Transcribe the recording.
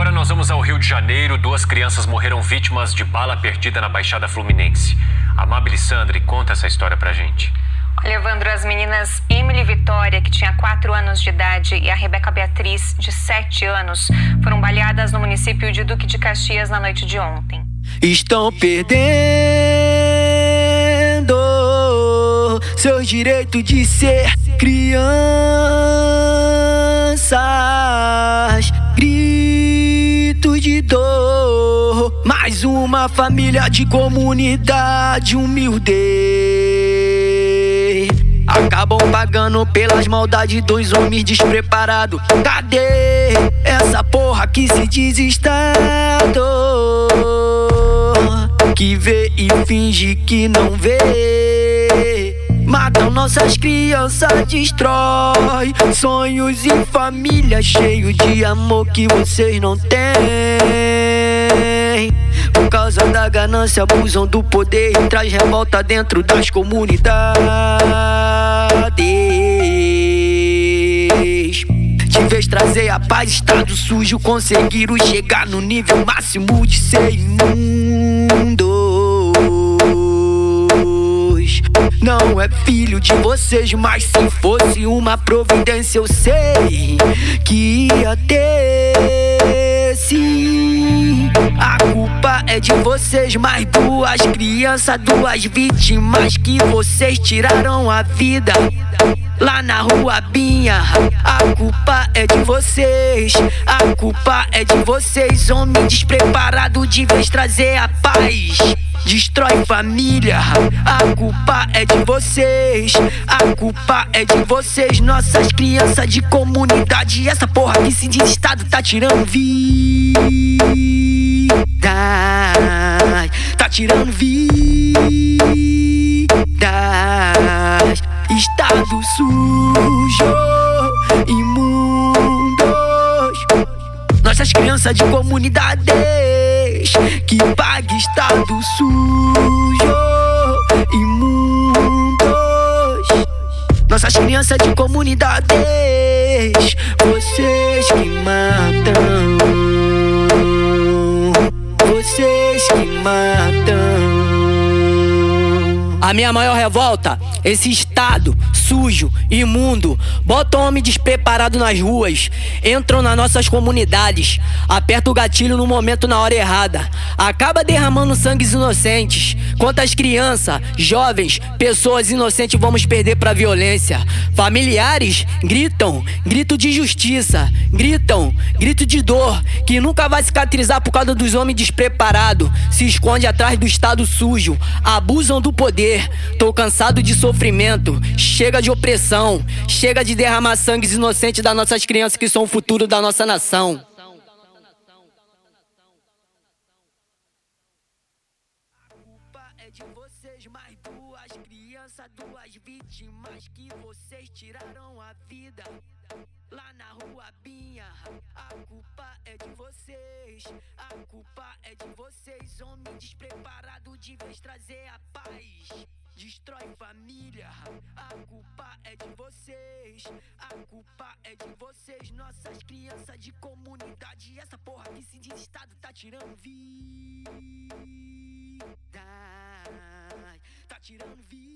agora nós vamos ao Rio de Janeiro. Duas crianças morreram vítimas de bala perdida na Baixada Fluminense. Amabile Sandri conta essa história pra gente. Olha, Evandro, as meninas Emily Vitória, que tinha 4 anos de idade, e a Rebeca Beatriz, de 7 anos, foram baleadas no município de Duque de Caxias na noite de ontem. Estão perdendo seu direito de ser crianças. Uma família de comunidade humilde. Acabam pagando pelas maldades dos homens despreparados. Cadê essa porra que se diz Estado? Que vê e finge que não vê. Matam nossas crianças, destrói sonhos e família cheio de amor que vocês não têm. Por causa da ganância, abusam do poder e traz revolta dentro das comunidades. De vez trazer a paz, estado sujo, conseguiram chegar no nível máximo de ser imundo. Não é filho de vocês, mas se fosse uma providência, eu sei que ia ter é de vocês, mais duas crianças, duas vítimas que vocês tiraram a vida. Lá na rua Binha, a culpa é de vocês. A culpa é de vocês, homem despreparado de vez trazer a paz destrói família. A culpa é de vocês, a culpa é de vocês, nossas crianças de comunidade. Essa porra que se diz Estado tá tirando vida, tá tirando vida. Estado sujo, imundos, nossas crianças de comunidades que pague estado sujo, imundos. Nossas crianças de comunidades, vocês que matam, vocês que matam. A minha maior revolta, esse estado sujo, imundo, bota homem despreparado nas ruas, entram nas nossas comunidades, aperta o gatilho no momento na hora errada, acaba derramando sangues inocentes. Quantas crianças, jovens, pessoas inocentes vamos perder pra violência? Familiares gritam, grito de justiça, gritam, grito de dor, que nunca vai cicatrizar por causa dos homens despreparados, se esconde atrás do estado sujo, abusam do poder. Tô cansado de sofrimento, chega de opressão, chega de derramar sangues inocentes das nossas crianças que são o futuro da nossa nação. A de vocês, mais duas crianças, duas vítimas que vocês tiraram a vida. Lá na rua Binha, a culpa é de vocês, a culpa é de vocês, homem despreparado de vez trazer a paz. Destrói família, a culpa é de vocês, a culpa é de vocês, nossas crianças de comunidade. Essa porra que se diz Estado tá tirando vida, tirando vida.